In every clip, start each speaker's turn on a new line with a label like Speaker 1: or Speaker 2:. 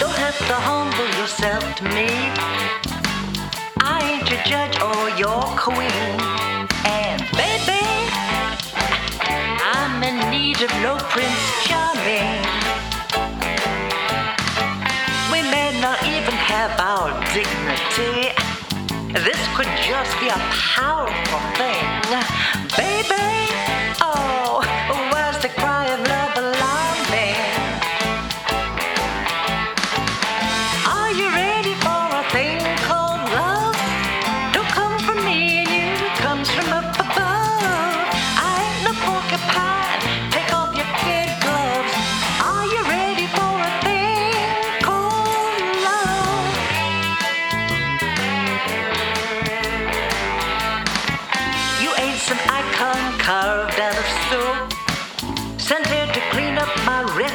Speaker 1: Don't have to humble yourself to me. I ain't your judge or your queen. And baby, I'm in need of no Prince Charming. Our dignity. This could just be a powerful thing. Baby, oh,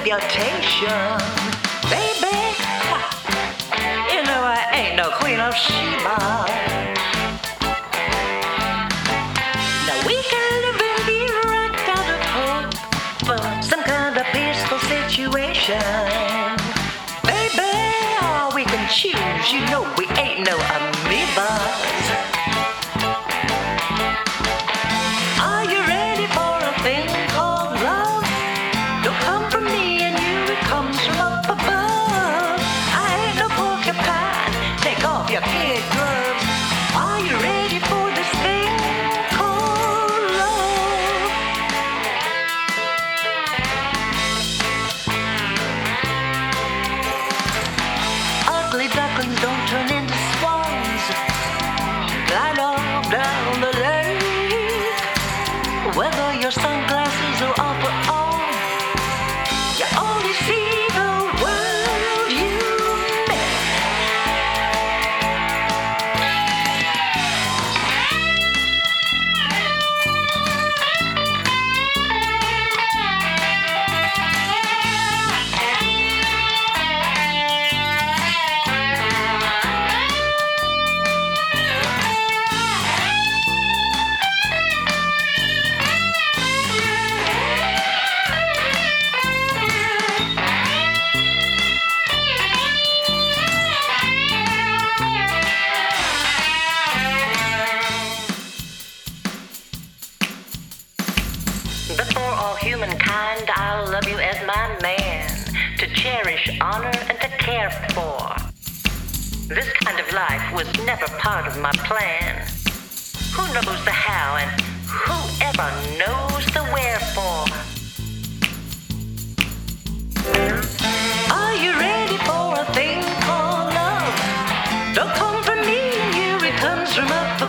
Speaker 1: reputation. Baby, you know I ain't no queen of Sheba. Now we can live and be rocked out of hope for some kind of peaceful situation. Baby, oh, we can choose. You know we understand cherish, honor, and to care for. This kind of life was never part of my plan. Who knows the how and whoever knows the wherefore? Are you ready for a thing called love? Don't come from me and you, it comes from up